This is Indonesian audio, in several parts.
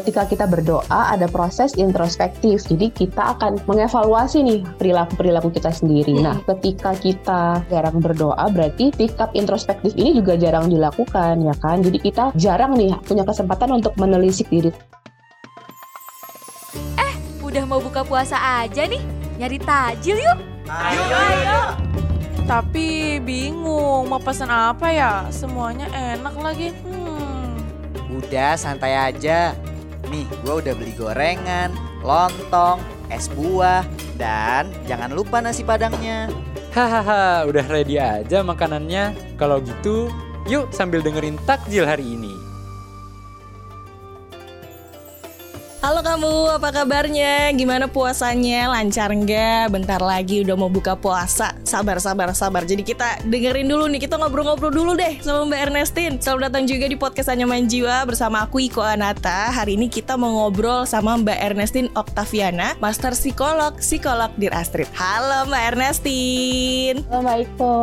ketika kita berdoa ada proses introspektif. Jadi kita akan mengevaluasi nih perilaku-perilaku kita sendiri. Nah, ketika kita jarang berdoa berarti sikap introspektif ini juga jarang dilakukan ya kan. Jadi kita jarang nih punya kesempatan untuk menelisik diri. Eh, udah mau buka puasa aja nih. Nyari tajil yuk. Ayo, ayo. Tapi bingung mau pesan apa ya? Semuanya enak lagi. Hmm. Udah santai aja. Nih, gue udah beli gorengan, lontong, es buah, dan jangan lupa nasi padangnya. Hahaha, udah ready aja makanannya. Kalau gitu, yuk sambil dengerin takjil hari ini. Halo kamu, apa kabarnya? Gimana puasanya? Lancar nggak? Bentar lagi udah mau buka puasa. Sabar, sabar, sabar. Jadi kita dengerin dulu nih, kita ngobrol-ngobrol dulu deh sama Mbak Ernestin. Selamat datang juga di podcast Anyaman Jiwa bersama aku Iko Anata. Hari ini kita mau ngobrol sama Mbak Ernestin Oktaviana, Master Psikolog, Psikolog Dir Astrid. Halo Mbak Ernestin. Halo Mbak Iko.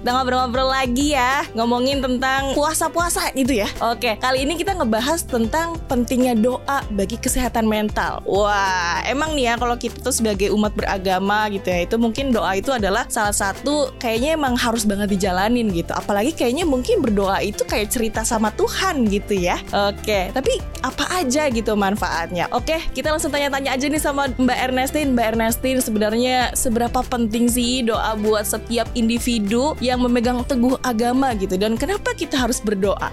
Kita ngobrol-ngobrol lagi ya, ngomongin tentang puasa-puasa gitu ya. Oke, kali ini kita ngebahas tentang pentingnya doa bagi kesehatan mental. Wah, emang nih ya kalau kita tuh sebagai umat beragama gitu ya, itu mungkin doa itu adalah salah satu kayaknya emang harus banget dijalanin gitu. Apalagi kayaknya mungkin berdoa itu kayak cerita sama Tuhan gitu ya. Oke, tapi apa aja gitu manfaatnya? Oke, kita langsung tanya-tanya aja nih sama Mbak Ernestin. Mbak Ernestin sebenarnya seberapa penting sih doa buat setiap individu yang memegang teguh agama gitu dan kenapa kita harus berdoa?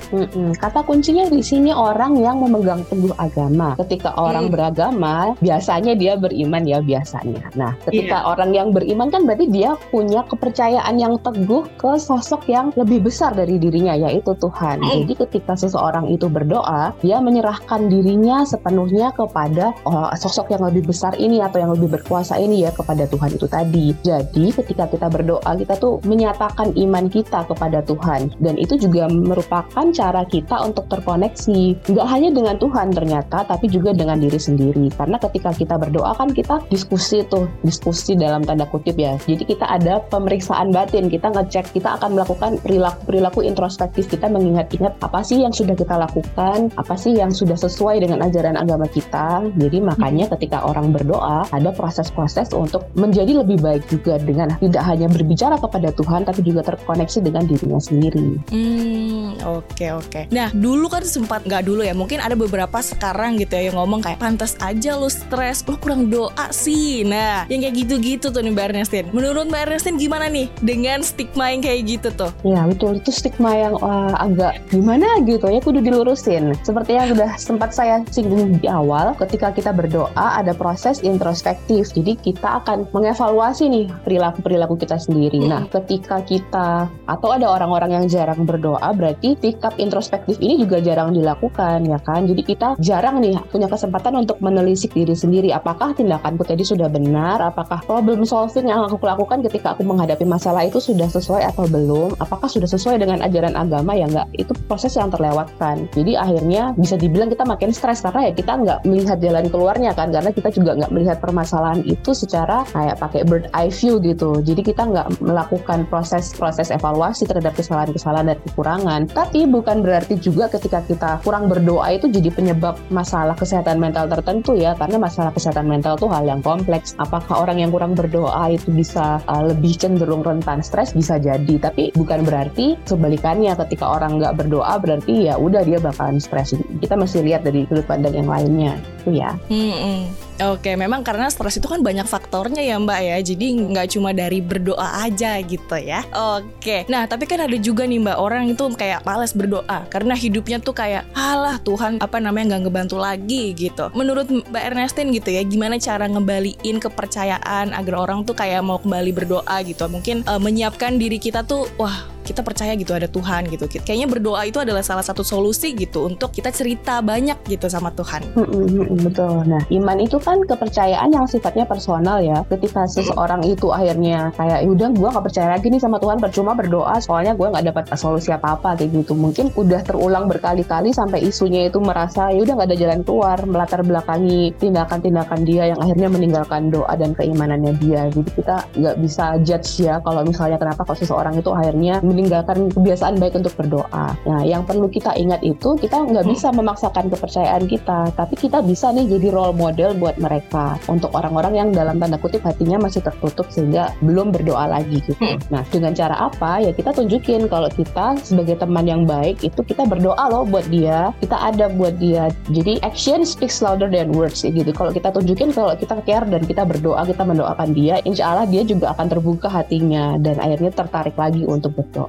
Kata kuncinya di sini orang yang memegang teguh agama. Ketika orang Hmm. beragama, biasanya dia beriman ya biasanya. Nah, ketika orang yang beriman kan berarti dia punya kepercayaan yang teguh ke sosok yang lebih besar dari dirinya yaitu Tuhan. Jadi ketika seseorang itu berdoa, dia menyerahkan dirinya sepenuhnya kepada oh, sosok yang lebih besar ini atau yang lebih berkuasa ini ya kepada Tuhan itu tadi. Jadi ketika kita berdoa, kita tuh menyatakan iman kita kepada Tuhan dan itu juga merupakan cara kita untuk terkoneksi nggak hanya dengan Tuhan ternyata tapi juga dengan diri sendiri. Karena ketika kita berdoa kan kita diskusi tuh diskusi dalam tanda kutip ya. Jadi kita ada pemeriksaan batin kita ngecek kita akan melakukan perilaku perilaku introspektif kita mengingat-ingat apa sih yang sudah kita lakukan apa sih yang sudah sesuai dengan ajaran agama kita. Jadi makanya ketika orang berdoa ada proses-proses untuk menjadi lebih baik juga dengan tidak hanya berbicara kepada Tuhan tapi juga terkoneksi dengan dirinya sendiri. Hmm, oke oke. Nah, dulu kan sempat nggak dulu ya, mungkin ada beberapa sekarang gitu ya yang ngomong kayak pantas aja lu stres, lu kurang doa sih. Nah, yang kayak gitu-gitu tuh nih Mbak Ernestin. Menurut Mbak Ernestin gimana nih dengan stigma yang kayak gitu tuh? Ya betul itu stigma yang uh, agak gimana gitu ya kudu dilurusin. Seperti yang sudah sempat saya singgung di awal, ketika kita berdoa ada proses introspektif. Jadi kita akan mengevaluasi nih perilaku-perilaku kita sendiri. Nah, ketika kita atau ada orang-orang yang jarang berdoa berarti sikap introspektif ini juga jarang dilakukan ya kan. Jadi kita jarang nih punya kesempatan untuk menelisik diri sendiri apakah tindakanku tadi sudah benar, apakah problem solving yang aku lakukan ketika aku menghadapi masalah itu sudah sesuai atau belum, apakah sudah sesuai dengan ajaran agama ya enggak. Itu proses yang terlewatkan. Jadi akhirnya bisa dibilang kita makin stres karena ya kita nggak melihat jalan keluarnya kan karena kita juga nggak melihat permasalahan itu secara kayak pakai bird eye view gitu. Jadi kita nggak melakukan proses-proses evaluasi terhadap kesalahan-kesalahan dan kekurangan. Tapi bukan berarti juga ketika kita kurang berdoa itu jadi penyebab masalah kesehatan mental tertentu ya karena masalah kesehatan mental itu hal yang kompleks. Apakah orang yang kurang berdoa itu bisa uh, lebih cenderung rentan stres bisa jadi. Tapi bukan berarti sebalikannya ketika orang nggak berdoa berarti ya udah dia bakalan stres. Kita mesti lihat dari sudut pandang yang lainnya itu ya. Hmm, hmm. Oke, memang karena stres itu kan banyak faktornya ya Mbak ya. Jadi nggak cuma dari berdoa aja gitu ya. Oke. Nah, tapi kan ada juga nih Mbak orang itu kayak males berdoa karena hidupnya tuh kayak alah Tuhan apa namanya nggak ngebantu lagi gitu. Menurut Mbak Ernestin gitu ya, gimana cara ngembaliin kepercayaan agar orang tuh kayak mau kembali berdoa gitu. Mungkin eh, menyiapkan diri kita tuh wah kita percaya gitu ada Tuhan gitu. Kayaknya berdoa itu adalah salah satu solusi gitu untuk kita cerita banyak gitu sama Tuhan. Mm, mm, mm, betul. Nah, iman itu kan kepercayaan yang sifatnya personal ya. Ketika seseorang itu akhirnya kayak, "Ya udah gue nggak percaya lagi nih sama Tuhan, percuma berdoa, soalnya gue nggak dapat solusi apa-apa kayak gitu. Mungkin udah terulang berkali-kali sampai isunya itu merasa ya udah nggak ada jalan keluar, melatar belakangi tindakan-tindakan dia yang akhirnya meninggalkan doa dan keimanannya dia. Jadi kita nggak bisa judge ya kalau misalnya kenapa kalau seseorang itu akhirnya meninggalkan kebiasaan baik untuk berdoa. Nah, yang perlu kita ingat itu kita nggak bisa memaksakan kepercayaan kita, tapi kita bisa nih jadi role model buat mereka untuk orang-orang yang dalam tanda kutip hatinya masih tertutup sehingga belum berdoa lagi gitu. Nah, dengan cara apa? Ya kita tunjukin kalau kita sebagai teman yang baik itu kita berdoa loh buat dia, kita ada buat dia. Jadi action speaks louder than words gitu. Kalau kita tunjukin kalau kita care dan kita berdoa, kita mendoakan dia, insya Allah dia juga akan terbuka hatinya dan akhirnya tertarik lagi untuk berdoa.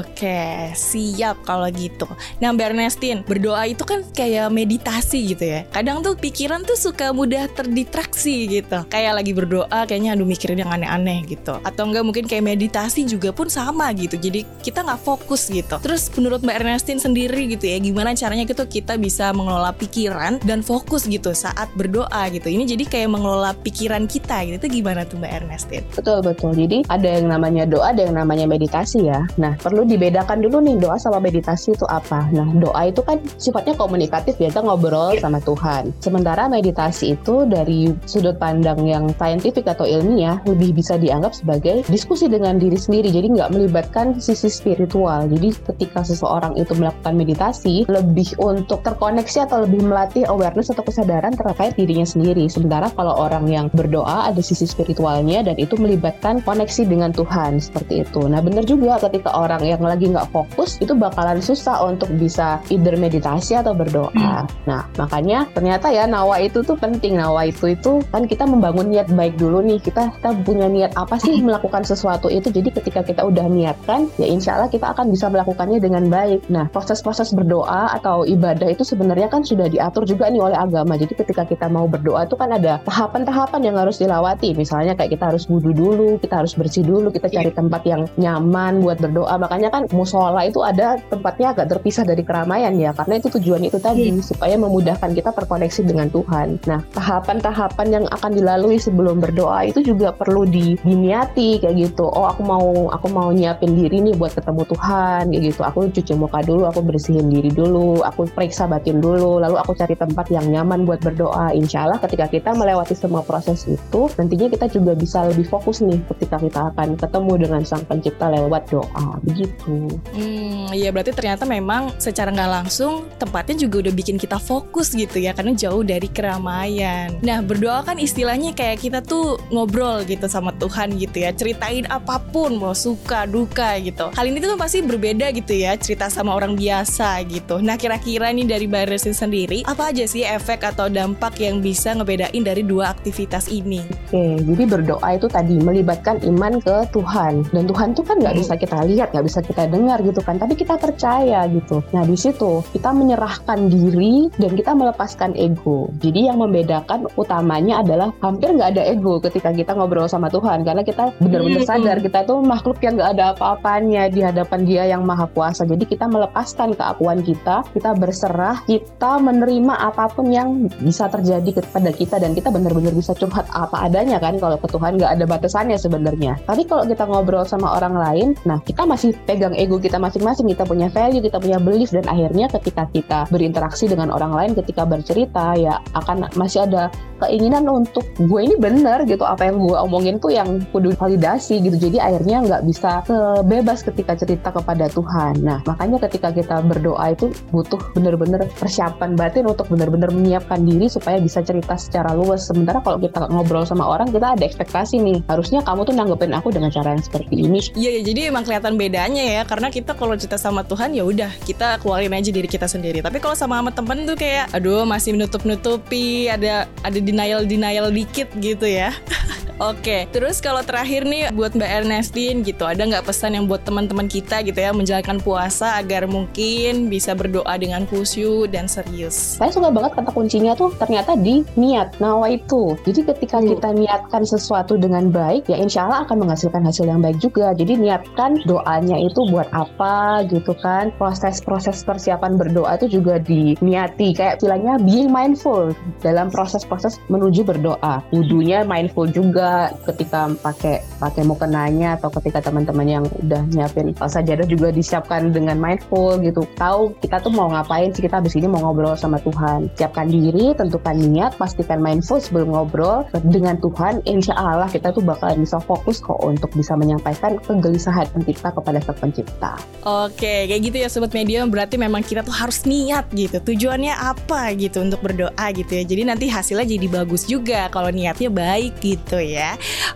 Oke, siap kalau gitu. Nah, Mbak Ernestin, berdoa itu kan kayak meditasi gitu ya. Kadang tuh pikiran tuh suka mudah terdistraksi gitu. Kayak lagi berdoa, kayaknya aduh mikirin yang aneh-aneh gitu. Atau enggak mungkin kayak meditasi juga pun sama gitu. Jadi kita nggak fokus gitu. Terus menurut Mbak Ernestin sendiri gitu ya, gimana caranya gitu kita bisa mengelola pikiran dan fokus gitu saat berdoa gitu. Ini jadi kayak mengelola pikiran kita gitu. Itu gimana tuh Mbak Ernestin? Betul betul. Jadi ada yang namanya doa, ada yang namanya meditasi ya. Nah perlu dibedakan dulu nih doa sama meditasi itu apa. Nah doa itu kan sifatnya komunikatif ya, kita ngobrol sama Tuhan. Sementara meditasi itu dari sudut pandang yang saintifik atau ilmiah lebih bisa dianggap sebagai diskusi dengan diri sendiri. Jadi nggak melibatkan sisi spiritual. Jadi ketika seseorang itu melakukan meditasi lebih untuk terkoneksi atau lebih melatih awareness atau kesadaran terkait dirinya sendiri. Sementara kalau orang yang berdoa ada sisi spiritualnya dan itu melibatkan koneksi dengan Tuhan seperti itu. Nah benar juga ketika orang yang lagi nggak fokus itu bakalan susah untuk bisa either meditasi atau berdoa. Hmm. Nah makanya ternyata ya nawa itu tuh penting. Nawa itu itu kan kita membangun niat baik dulu nih. Kita kita punya niat apa sih melakukan sesuatu itu. Jadi ketika kita udah niatkan ya insya Allah kita akan bisa melakukannya dengan baik. Nah proses-proses berdoa atau ibadah itu sebenarnya kan sudah diatur juga nih oleh agama. Jadi ketika kita mau berdoa itu kan ada tahapan-tahapan yang harus dilewati. Misalnya kayak kita harus wudhu dulu, kita harus bersih dulu, kita cari tempat yang nyaman buat berdoa. Makanya kan musola itu ada tempatnya agak terpisah dari keramaian ya, karena itu tujuan itu tadi supaya memudahkan kita terkoneksi dengan Tuhan. Nah, tahapan-tahapan yang akan dilalui sebelum berdoa itu juga perlu di, diniati kayak gitu. Oh, aku mau aku mau nyiapin diri nih buat ketemu Tuhan kayak gitu. Aku cuci muka dulu, aku bersihin diri dulu, aku periksa batin dulu, lalu aku cari tempat yang nyaman buat berdoa. Insya Allah ketika kita melewati semua proses itu, nantinya kita juga bisa lebih fokus nih ketika kita akan ketemu dengan Sang Pencipta lewat doa. Begitu. Hmm, iya berarti ternyata memang secara nggak langsung tempatnya juga udah bikin kita fokus gitu ya karena jauh dari keramaian. Nah berdoa kan istilahnya kayak kita tuh ngobrol gitu sama Tuhan gitu ya ceritain apa pun mau suka duka gitu. Hal ini tuh pasti berbeda gitu ya cerita sama orang biasa gitu. Nah kira-kira nih dari Baresin sendiri apa aja sih efek atau dampak yang bisa ngebedain dari dua aktivitas ini? Oke, jadi berdoa itu tadi melibatkan iman ke Tuhan dan Tuhan tuh kan nggak bisa kita lihat, nggak bisa kita dengar gitu kan, tapi kita percaya gitu. Nah di situ kita menyerahkan diri dan kita melepaskan ego. Jadi yang membedakan utamanya adalah hampir nggak ada ego ketika kita ngobrol sama Tuhan karena kita benar-benar sadar kita tuh makhluk yang nggak ada apa-apanya di hadapan Dia yang Maha Kuasa. Jadi kita melepaskan keakuan kita, kita berserah, kita menerima apa pun yang bisa terjadi kepada kita dan kita benar-benar bisa curhat apa adanya kan kalau ke Tuhan nggak ada batasannya sebenarnya. Tapi kalau kita ngobrol sama orang lain, nah kita masih pegang ego kita masing-masing, kita punya value, kita punya belief dan akhirnya ketika kita berinteraksi dengan orang lain, ketika bercerita ya akan masih ada keinginan untuk gue ini bener gitu apa yang gue omongin tuh yang kudu validasi gitu. Jadi akhirnya nggak bisa bebas ketika cerita kepada Tuhan. Nah makanya ketika kita berdoa itu butuh bener-bener persiapan batin untuk bener-bener menyiapkan diri supaya bisa cerita secara luas. Sementara kalau kita ngobrol sama orang kita ada ekspektasi nih harusnya kamu tuh nanggepin aku dengan cara yang seperti ini. Iya ya, jadi emang kelihatan bedanya ya karena kita kalau cerita sama Tuhan ya udah kita keluarin aja diri kita sendiri. Tapi kalau sama sama temen tuh kayak aduh masih menutup-nutupi, ada ada denial denial dikit gitu ya. Oke, terus kalau terakhir nih buat Mbak Ernestin gitu, ada nggak pesan yang buat teman-teman kita gitu ya menjalankan puasa agar mungkin bisa berdoa dengan khusyuk dan serius? Saya suka banget kata kuncinya tuh ternyata di niat, nawa itu. Jadi ketika hmm. kita niatkan sesuatu dengan baik, ya insya Allah akan menghasilkan hasil yang baik juga. Jadi niatkan doanya itu buat apa gitu kan. Proses-proses persiapan berdoa itu juga diniati. Kayak bilangnya being mindful dalam proses-proses menuju berdoa. Wudhunya mindful juga ketika pakai pakai mukenanya atau ketika teman-teman yang udah nyiapin uh, sajadah juga disiapkan dengan mindful gitu. Tahu kita tuh mau ngapain sih kita habis ini mau ngobrol sama Tuhan. Siapkan diri, tentukan niat, pastikan mindful sebelum ngobrol dengan Tuhan. Insya Allah kita tuh bakalan bisa fokus kok untuk bisa menyampaikan kegelisahan kita kepada Sang Pencipta. Oke, kayak gitu ya Sobat Medium. Berarti memang kita tuh harus niat gitu. Tujuannya apa gitu untuk berdoa gitu ya. Jadi nanti hasilnya jadi bagus juga kalau niatnya baik gitu ya.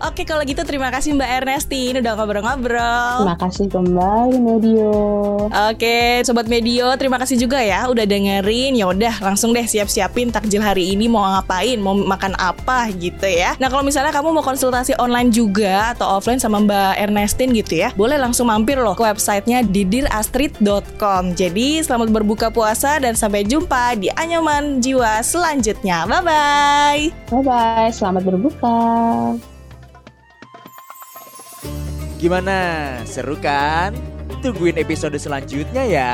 Oke, kalau gitu terima kasih Mbak Ernestine udah ngobrol-ngobrol. Terima kasih kembali Medio. Oke, sobat Medio, terima kasih juga ya udah dengerin. Ya udah, langsung deh siap-siapin takjil hari ini mau ngapain, mau makan apa gitu ya. Nah, kalau misalnya kamu mau konsultasi online juga atau offline sama Mbak Ernestine gitu ya, boleh langsung mampir loh ke websitenya didirastrid.com. Jadi, selamat berbuka puasa dan sampai jumpa di Anyaman Jiwa selanjutnya. Bye-bye. Bye bye, selamat berbuka. Gimana? Seru kan? Tungguin episode selanjutnya ya.